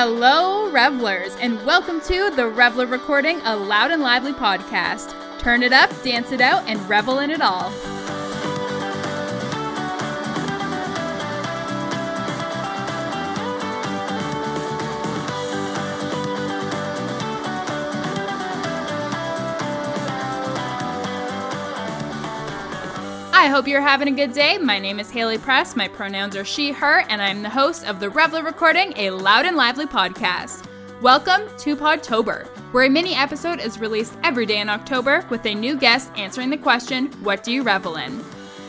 Hello, revelers, and welcome to the Reveller Recording, a loud and lively podcast. Turn it up, dance it out, and revel in it all. I hope you're having a good day. My name is Haley Press. My pronouns are she, her, and I'm the host of the Reveller Recording, a loud and lively podcast. Welcome to Podtober, where a mini episode is released every day in October with a new guest answering the question, What do you revel in?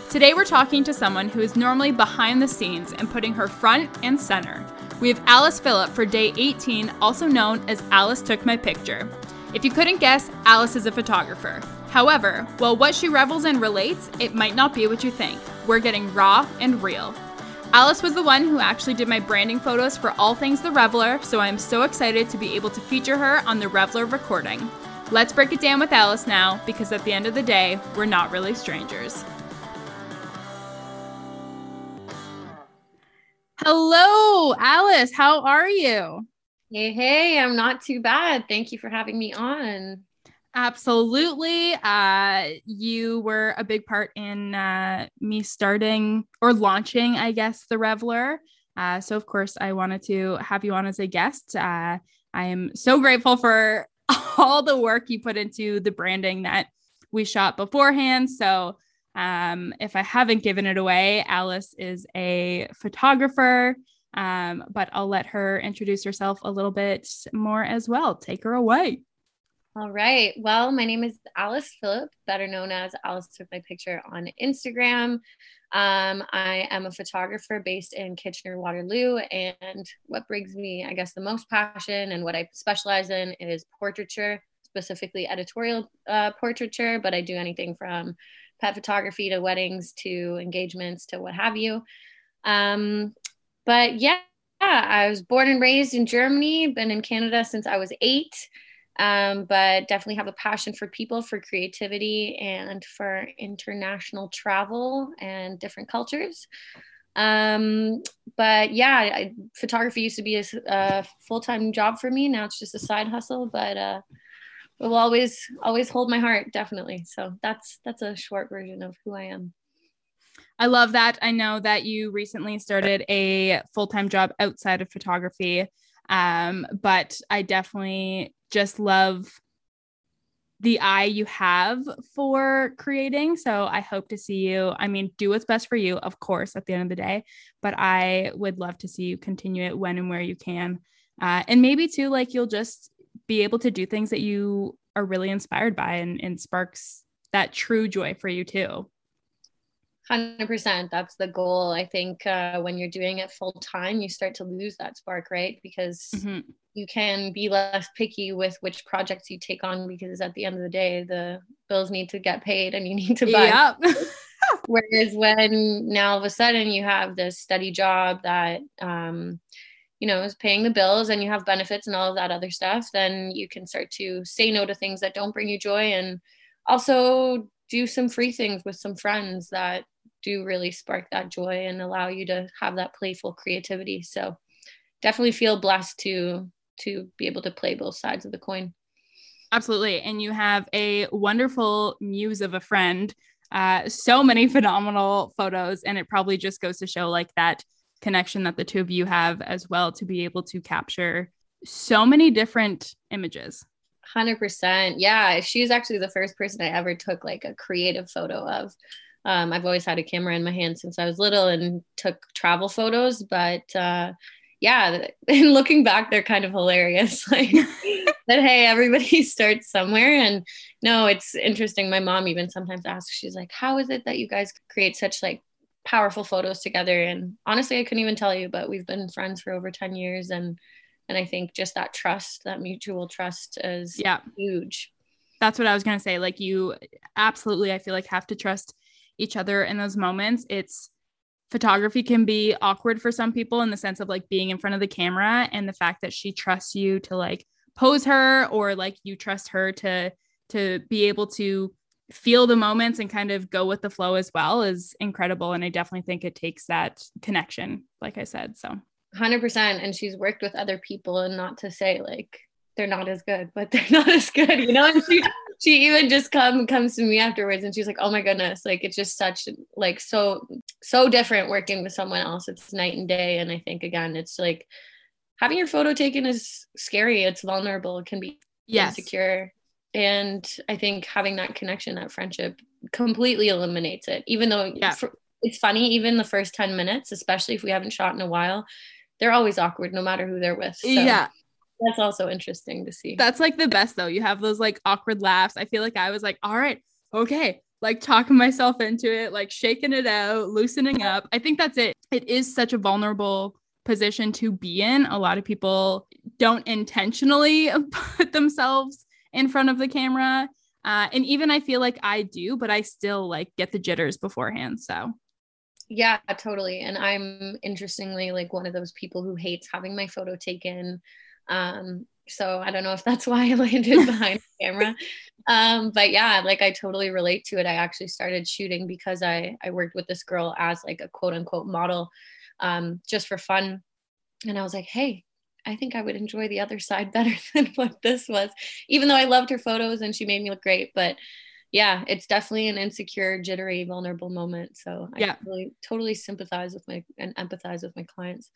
Today we're talking to someone who is normally behind the scenes and putting her front and center. We have Alice Philipp for day 18, also known as Alice Took My Picture. If you couldn't guess, Alice is a photographer. However, while what she revels in relates, it might not be what you think. We're getting raw and real. Alice was the one who actually did my branding photos for all things The Reveller, so I am so excited to be able to feature her on the Reveller recording. Let's break it down with Alice now, because at the end of the day, we're not really strangers. Hello, Alice. How are you? Hey, hey, I'm not too bad. Thank you for having me on. Absolutely. Uh, you were a big part in uh, me starting or launching, I guess, the Reveller. Uh, so, of course, I wanted to have you on as a guest. Uh, I am so grateful for all the work you put into the branding that we shot beforehand. So, um, if I haven't given it away, Alice is a photographer, um, but I'll let her introduce herself a little bit more as well. Take her away. All right. Well, my name is Alice Philipp, better known as Alice Took My Picture on Instagram. Um, I am a photographer based in Kitchener Waterloo. And what brings me, I guess, the most passion and what I specialize in is portraiture, specifically editorial uh, portraiture, but I do anything from pet photography to weddings to engagements to what have you. Um, but yeah, I was born and raised in Germany, been in Canada since I was eight um, but definitely have a passion for people, for creativity, and for international travel and different cultures. Um, but yeah, I, photography used to be a, a full time job for me. Now it's just a side hustle, but uh, it will always always hold my heart, definitely. So that's that's a short version of who I am. I love that. I know that you recently started a full time job outside of photography. Um, but I definitely just love the eye you have for creating. So I hope to see you. I mean, do what's best for you, of course, at the end of the day, but I would love to see you continue it when and where you can. Uh, and maybe too, like you'll just be able to do things that you are really inspired by and, and sparks that true joy for you too. 100% that's the goal i think uh, when you're doing it full time you start to lose that spark right because mm-hmm. you can be less picky with which projects you take on because at the end of the day the bills need to get paid and you need to buy yep. whereas when now all of a sudden you have this steady job that um, you know is paying the bills and you have benefits and all of that other stuff then you can start to say no to things that don't bring you joy and also do some free things with some friends that do really spark that joy and allow you to have that playful creativity. So definitely feel blessed to to be able to play both sides of the coin. Absolutely. And you have a wonderful muse of a friend. Uh, so many phenomenal photos. And it probably just goes to show like that connection that the two of you have as well to be able to capture so many different images. 100%. Yeah. She's actually the first person I ever took like a creative photo of. Um, I've always had a camera in my hand since I was little and took travel photos, but uh, yeah, and looking back, they're kind of hilarious. Like that, hey, everybody starts somewhere. And no, it's interesting. My mom even sometimes asks, she's like, how is it that you guys create such like powerful photos together? And honestly, I couldn't even tell you, but we've been friends for over 10 years. And and I think just that trust, that mutual trust is yeah. huge. That's what I was gonna say. Like you absolutely, I feel like have to trust each other in those moments. It's photography can be awkward for some people in the sense of like being in front of the camera and the fact that she trusts you to like pose her or like you trust her to to be able to feel the moments and kind of go with the flow as well is incredible. And I definitely think it takes that connection like I said so. 100% and she's worked with other people and not to say like they're not as good but they're not as good you know? And she she even just come comes to me afterwards and she's like oh my goodness like it's just such like so so different working with someone else. It's night and day. And i think again it's like having your photo taken is scary. It's vulnerable. It can be yes. insecure. And i think having that connection that friendship completely eliminates it. Even though yeah. for, it's funny even the first 10 minutes especially if we haven't shot in a while they're always awkward no matter who they're with. So. yeah that's also interesting to see. That's like the best though. You have those like awkward laughs. I feel like I was like, all right, okay, like talking myself into it, like shaking it out, loosening up. I think that's it. It is such a vulnerable position to be in. A lot of people don't intentionally put themselves in front of the camera. Uh, and even I feel like I do, but I still like get the jitters beforehand. So yeah, totally. And I'm interestingly like one of those people who hates having my photo taken. Um, so I don't know if that's why I landed behind the camera. Um, but yeah, like I totally relate to it. I actually started shooting because I I worked with this girl as like a quote unquote model, um, just for fun. And I was like, hey, I think I would enjoy the other side better than what this was, even though I loved her photos and she made me look great. But yeah, it's definitely an insecure, jittery, vulnerable moment. So I yeah. totally, totally sympathize with my and empathize with my clients.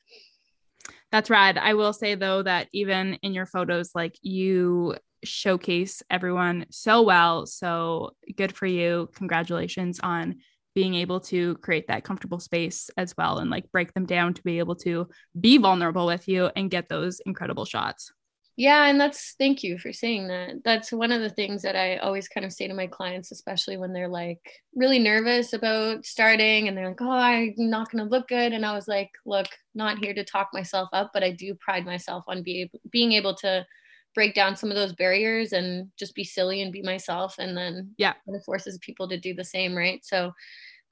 That's rad. I will say though that even in your photos, like you showcase everyone so well. So good for you. Congratulations on being able to create that comfortable space as well and like break them down to be able to be vulnerable with you and get those incredible shots. Yeah, and that's thank you for saying that. That's one of the things that I always kind of say to my clients, especially when they're like really nervous about starting and they're like, oh, I'm not going to look good. And I was like, look, not here to talk myself up, but I do pride myself on be, being able to break down some of those barriers and just be silly and be myself. And then, yeah, it forces people to do the same, right? So,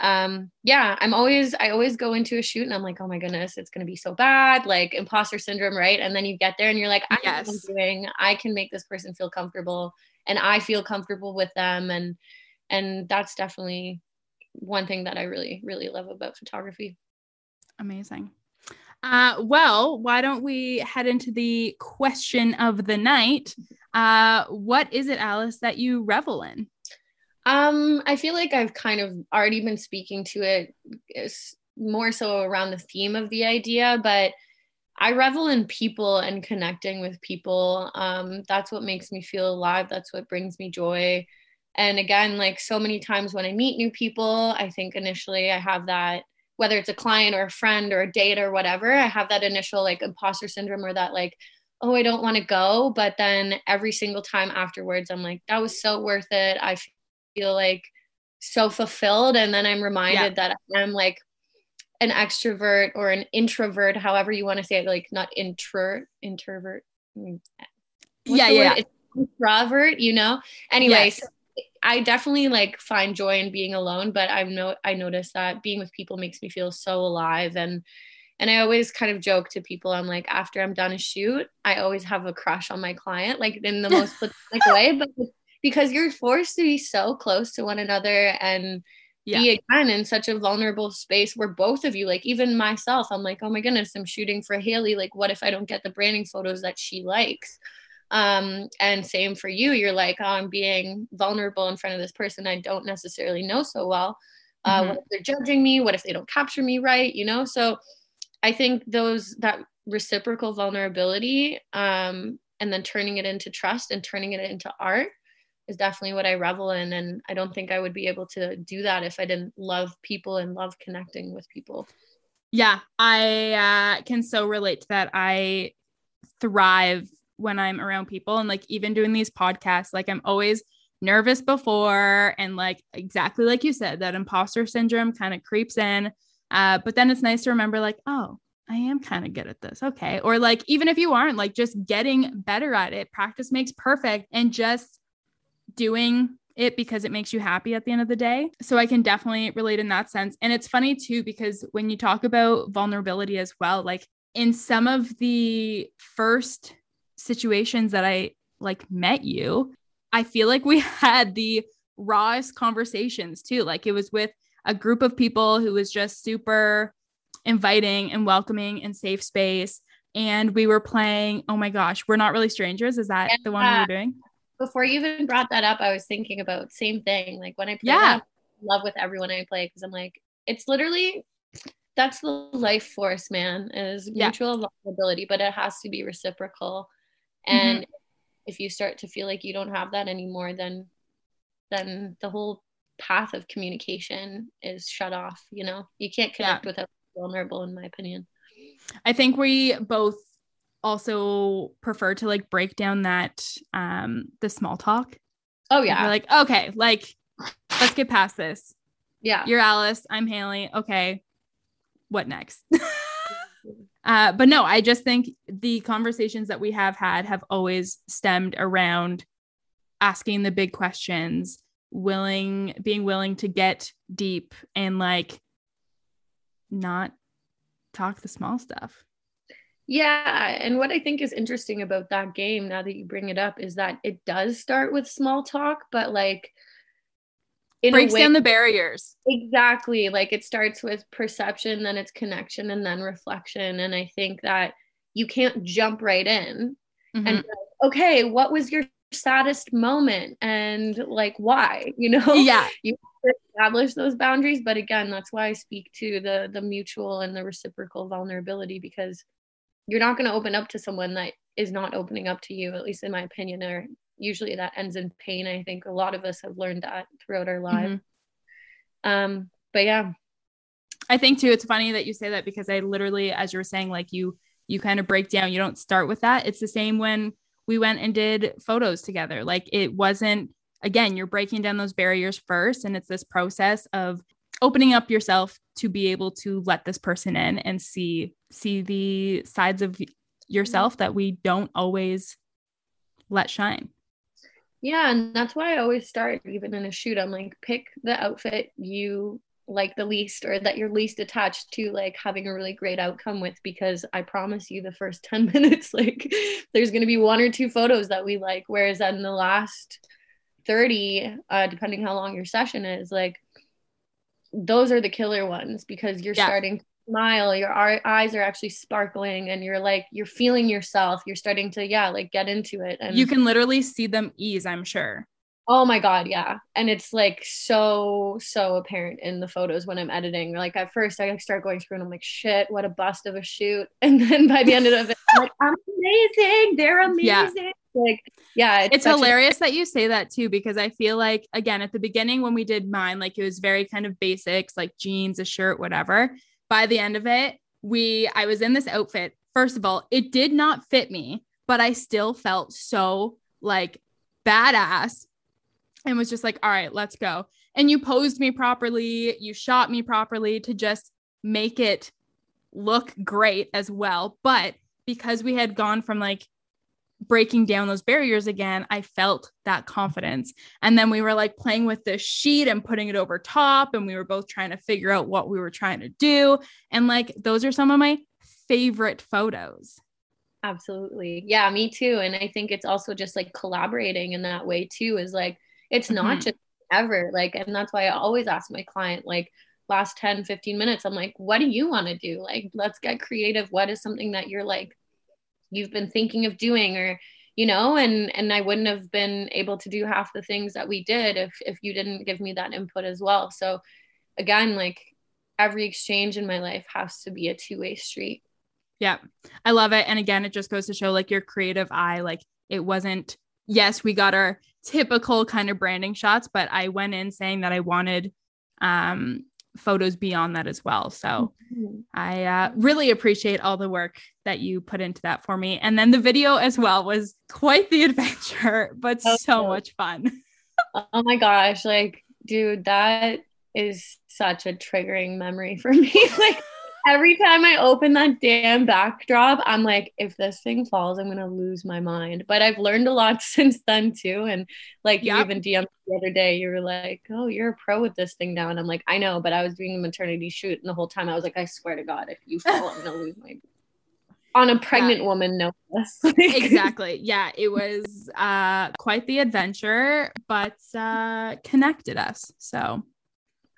um yeah i'm always i always go into a shoot and i'm like oh my goodness it's going to be so bad like imposter syndrome right and then you get there and you're like i yes. know what i'm doing i can make this person feel comfortable and i feel comfortable with them and and that's definitely one thing that i really really love about photography amazing uh, well, why don't we head into the question of the night? Uh, what is it, Alice, that you revel in? Um, I feel like I've kind of already been speaking to it more so around the theme of the idea, but I revel in people and connecting with people. Um, that's what makes me feel alive. That's what brings me joy. And again, like so many times when I meet new people, I think initially I have that, whether it's a client or a friend or a date or whatever, I have that initial like imposter syndrome or that like, oh, I don't want to go. But then every single time afterwards, I'm like, that was so worth it. I feel like so fulfilled. And then i'm reminded yeah. that i'm like an extrovert or an introvert however you want to say it like not intro introvert. Mm, What's yeah yeah introvert you know? Anyway yes. i definitely like find joy in being alone but i've no i noticed that being with people makes me feel so alive. And and i always kind of joke to people i'm like after i'm done a shoot i always have a crush on my client like in the most platonic way but because you're forced to be so close to one another and yeah. be again in such a vulnerable space where both of you like even myself i'm like oh my goodness i'm shooting for haley. Like what if i don't get the branding photos that she likes? Um and same for you. You're like oh, i'm being vulnerable in front of this person i don't necessarily know so well. Uh, mm-hmm. what if they're judging me? What if they don't capture me right? You know? So i think those that reciprocal vulnerability um and then turning it into trust and turning it into art is definitely what I revel in. And I don't think I would be able to do that if I didn't love people and love connecting with people. Yeah, I uh, can so relate to that. I thrive when I'm around people and like even doing these podcasts, like I'm always nervous before and like exactly like you said, that imposter syndrome kind of creeps in. Uh, but then it's nice to remember, like, oh, I am kind of good at this. Okay. Or like, even if you aren't, like, just getting better at it, practice makes perfect. And just doing it because it makes you happy at the end of the day. So I can definitely relate in that sense. And it's funny too, because when you talk about vulnerability as well, like in some of the first situations that I like met you, I feel like we had the rawest conversations too. Like it was with a group of people who was just super inviting and welcoming and safe space. And we were playing, oh my gosh, we're not really strangers. Is that yeah. the one we were doing? Before you even brought that up, I was thinking about same thing. Like when I play yeah. that, love with everyone I play because I'm like, it's literally that's the life force, man, is mutual yeah. vulnerability, but it has to be reciprocal. And mm-hmm. if you start to feel like you don't have that anymore, then then the whole path of communication is shut off. You know, you can't connect yeah. without vulnerable, in my opinion. I think we both also prefer to like break down that um the small talk. Oh yeah. Like, okay, like let's get past this. Yeah. You're Alice. I'm Haley. Okay. What next? uh, but no, I just think the conversations that we have had have always stemmed around asking the big questions, willing, being willing to get deep and like not talk the small stuff. Yeah. And what I think is interesting about that game, now that you bring it up, is that it does start with small talk, but like, breaks way, down the barriers. Exactly. Like it starts with perception, then it's connection, and then reflection. And I think that you can't jump right in mm-hmm. and okay, what was your saddest moment and like why? You know? Yeah. You establish those boundaries. But again, that's why I speak to the the mutual and the reciprocal vulnerability because you're not going to open up to someone that is not opening up to you, at least in my opinion, or usually that ends in pain. I think a lot of us have learned that throughout our lives. Mm-hmm. Um, but yeah. I think too, it's funny that you say that because I literally, as you were saying, like you, you kind of break down, you don't start with that. It's the same when we went and did photos together. Like it wasn't, again, you're breaking down those barriers first. And it's this process of opening up yourself to be able to let this person in and see, see the sides of yourself that we don't always let shine. Yeah, and that's why I always start even in a shoot. I'm like, pick the outfit you like the least or that you're least attached to like having a really great outcome with because I promise you the first 10 minutes like there's going to be one or two photos that we like whereas in the last 30 uh depending how long your session is like those are the killer ones because you're yeah. starting to smile. Your eyes are actually sparkling and you're like you're feeling yourself. You're starting to yeah like get into it and you can literally see them ease i'm sure. Oh my god yeah. And it's like so so apparent in the photos when i'm editing. Like at first i start going through and i'm like shit what a bust of a shoot. And then by the end of it I'm like i'm amazing. They're amazing. yeah. Like yeah it's, it's hilarious a- that you say that too because i feel like again at the beginning when we did mine like it was very kind of basics like jeans a shirt whatever by the end of it, we I was in this outfit. First of all, it did not fit me, but I still felt so like badass and was just like, "All right, let's go." And you posed me properly, you shot me properly to just make it look great as well. But because we had gone from like breaking down those barriers again, I felt that confidence. And then we were like playing with this sheet and putting it over top, and we were both trying to figure out what we were trying to do. And like, those are some of my favorite photos. Absolutely. Yeah, me too. And I think it's also just like collaborating in that way too, is like, it's not mm-hmm. just ever like, and that's why I always ask my client, like, last 10 15 minutes i'm like what do you want to do like let's get creative what is something that you're like you've been thinking of doing or you know and and i wouldn't have been able to do half the things that we did if if you didn't give me that input as well. So again like every exchange in my life has to be a two-way street. Yeah i love it. And again it just goes to show like your creative eye like it wasn't yes we got our typical kind of branding shots but i went in saying that i wanted um photos beyond that as well. So mm-hmm. I uh, really appreciate all the work that you put into that for me. And then the video as well was quite the adventure, but oh, so much fun. oh my gosh. Like, dude, that is such a triggering memory for me. like, every time I open that damn backdrop, I'm like, if this thing falls, I'm gonna lose my mind. But I've learned a lot since then too. And like yep. you even DM'd the other day, you were like, Oh, you're a pro with this thing now. And I'm like, I know, but I was doing a maternity shoot and the whole time I was like, I swear to God, if you fall, I'm gonna lose my on a pregnant yeah. woman no less. exactly. Yeah, it was uh quite the adventure, but uh connected us. So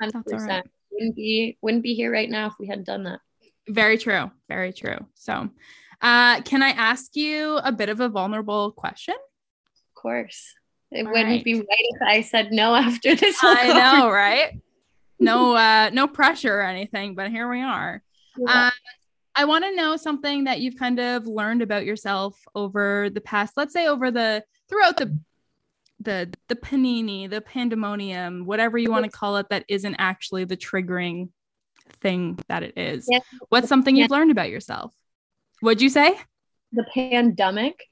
100%. Right wouldn't be wouldn't be here right now if we hadn't done that. Very true. Very true. So, uh, can I ask you a bit of a vulnerable question? Of course. It All wouldn't right. be right if I said no after this. I know, right? No, uh, no pressure or anything, but here we are. conversation. Uh, I want to know something that you've kind of learned about yourself over the past, let's say over the throughout the the the panini, the pandemonium, whatever you want to call it, that isn't actually the triggering thing that it is. What's something you've learned about yourself? What'd you say? the pandemic.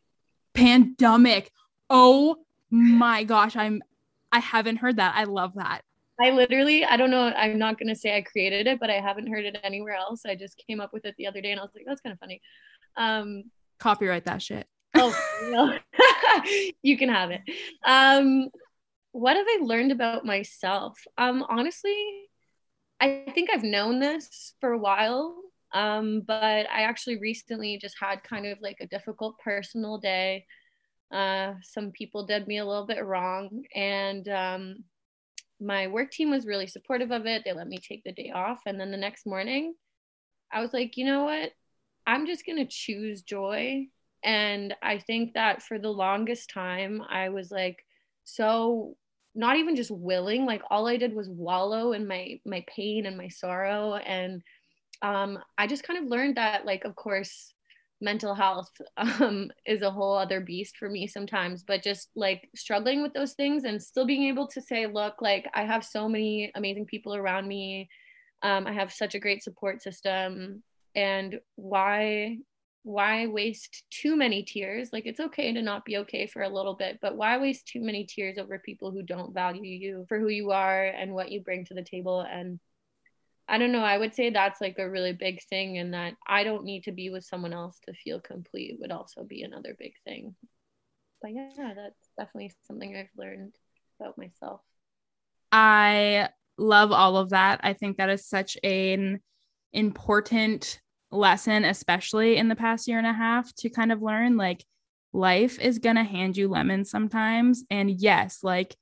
Pandemic. Oh my gosh, I'm I haven't heard that. I love that. I literally, I don't know, I'm not going to say I created it, but I haven't heard it anywhere else. I just came up with it the other day and I was like, that's kind of funny. Um, Copyright that shit. Oh, no. you can have it. Um, what have I learned about myself? Um, honestly, I think I've known this for a while, um, but I actually recently just had kind of like a difficult personal day. Uh, some people did me a little bit wrong, and um, my work team was really supportive of it. They let me take the day off, and then the next morning, I was like, you know what? I'm just gonna choose joy. And I think that for the longest time, I was like so not even just willing like all i did was wallow in my my pain and my sorrow. And um i just kind of learned that like of course mental health um is a whole other beast for me sometimes. But just like struggling with those things and still being able to say look like i have so many amazing people around me. Um i have such a great support system. And why why waste too many tears? Like it's okay to not be okay for a little bit but why waste too many tears over people who don't value you for who you are and what you bring to the table? And i don't know i would say that's like a really big thing and that i don't need to be with someone else to feel complete would also be another big thing. But yeah that's definitely something i've learned about myself. I love all of that. I think that is such an important lesson, especially in the past year and a half, to kind of learn like life is going to hand you lemons sometimes. And yes, like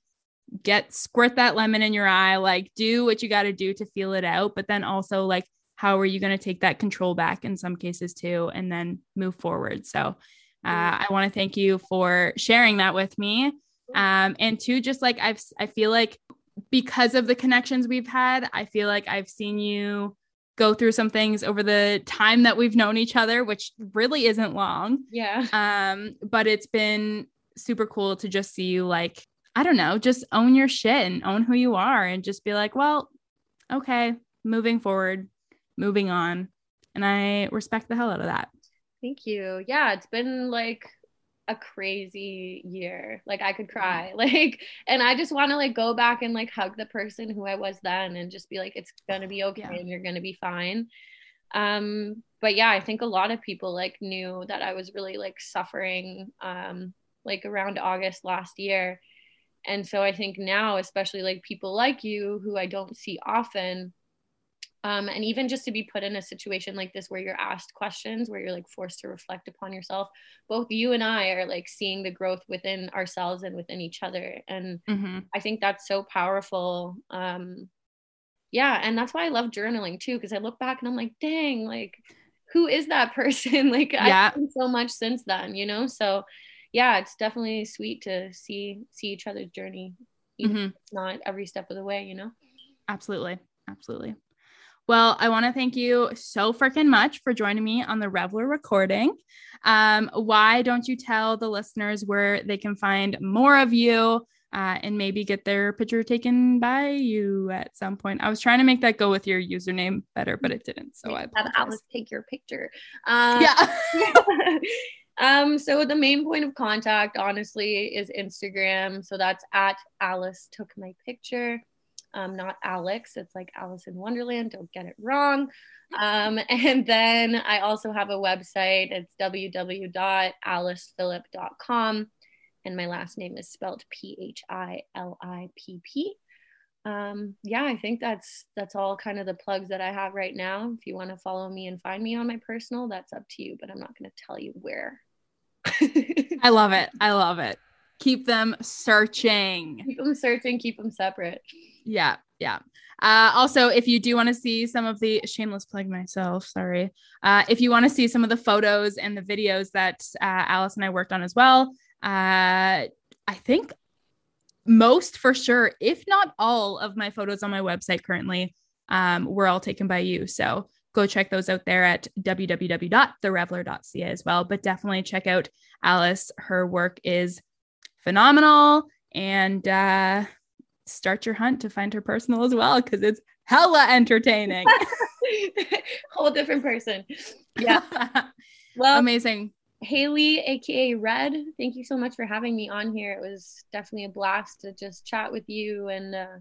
get squirt that lemon in your eye, like do what you got to do to feel it out. But then also, like, how are you going to take that control back in some cases too, and then move forward? So, uh, I want to thank you for sharing that with me. Um, and two, just like I've, I feel like because of the connections we've had, I feel like I've seen you go through some things over the time that we've known each other, which really isn't long. yeah Um, but it's been super cool to just see you like, I don't know, just own your shit and own who you are and just be like, well, okay, moving forward, moving on. And I respect the hell out of that. Thank you. Yeah, it's been like a crazy year. Like I could cry. Like and I just want to like go back and like hug the person who I was then and just be like it's going to be okay Yeah. and you're going to be fine. Um but yeah, I think a lot of people like knew that I was really like suffering um like around August last year. And so I think now especially like people like you who I don't see often um, and even just to be put in a situation like this where you're asked questions where you're like forced to reflect upon yourself both you and i are like seeing the growth within ourselves and within each other and Mm-hmm. i think that's so powerful um yeah and that's why i love journaling too because i look back and i'm like dang like who is that person like Yeah. i've done so much since then you know so yeah it's definitely sweet to see see each other's journey Mhm. it's not every step of the way you know Absolutely. Absolutely. Well, I want to thank you so freaking much for joining me on the Reveller recording. Um, why don't you tell the listeners where they can find more of you uh, and maybe get their picture taken by you at some point? I was trying to make that go with your username better, but it didn't. So I have alice take your picture um, Yeah. um so the main point of contact honestly is instagram so that's at alice took my picture um not alex it's like alice in wonderland don't get it wrong um and then i also have a website it's www.alicephilipp.com and my last name is spelled p-h-i-l-i-p-p um yeah i think that's that's all kind of the plugs that i have right now if you want to follow me and find me on my personal that's up to you but i'm not going to tell you where I love it. I love it. Keep them searching. keep them searching keep them separate Yeah. Yeah. Uh, also, if you do want to see some of the shameless plug myself, sorry. Uh, if you want to see some of the photos and the videos that uh, Alice and I worked on as well, uh, I think most for sure, if not all of my photos on my website currently um, were all taken by you. So go check those out there at www.thereveller.ca as well. But definitely check out Alice. Her work is phenomenal. And uh, start your hunt to find her personal as well because it's hella entertaining. Whole different person. Yeah. well, amazing. Haley, aka Red, thank you so much for having me on here. It was definitely a blast to just chat with you and uh,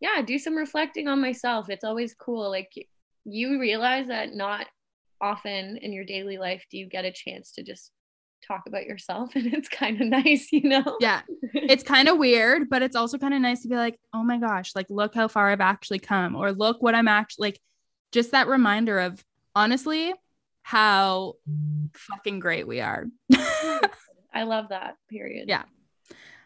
yeah, do some reflecting on myself. It's always cool. Like you realize that not often in your daily life do you get a chance to just talk about yourself and it's kind of nice you know? Yeah. It's kind of weird but it's also kind of nice to be like oh my gosh like look how far i've actually come or look what i'm actually like just that reminder of honestly how fucking great we are. I love that period. Yeah.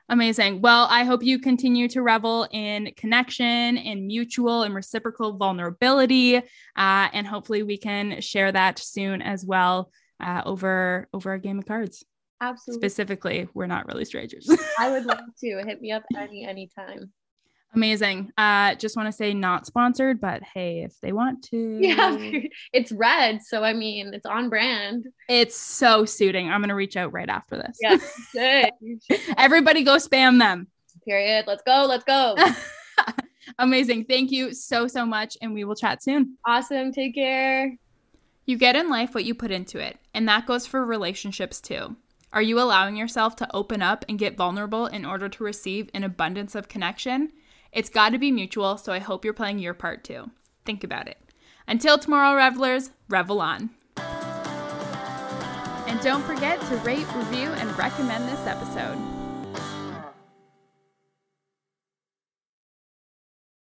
Amazing. Well, I hope you continue to revel in connection and mutual and reciprocal vulnerability. Uh, and hopefully we can share that soon as well uh, over over a game of cards. Absolutely. Specifically, we're not really strangers. I would love to hit me up any anytime. Amazing. Uh, just want to say not sponsored, but hey, if they want to. Yeah, it's red. So I mean, it's on brand. It's so suiting. I'm gonna reach out right after this. Yeah, good. Everybody go spam them. Period. Let's go. Let's go. Amazing. Thank you so, so much. And we will chat soon. Awesome. Take care. You get in life what you put into it, and that goes for relationships too. Are you allowing yourself to open up and get vulnerable in order to receive an abundance of connection? It's got to be mutual, so I hope you're playing your part too. Think about it. Until tomorrow, revelers, revel on. And don't forget to rate, review, and recommend this episode.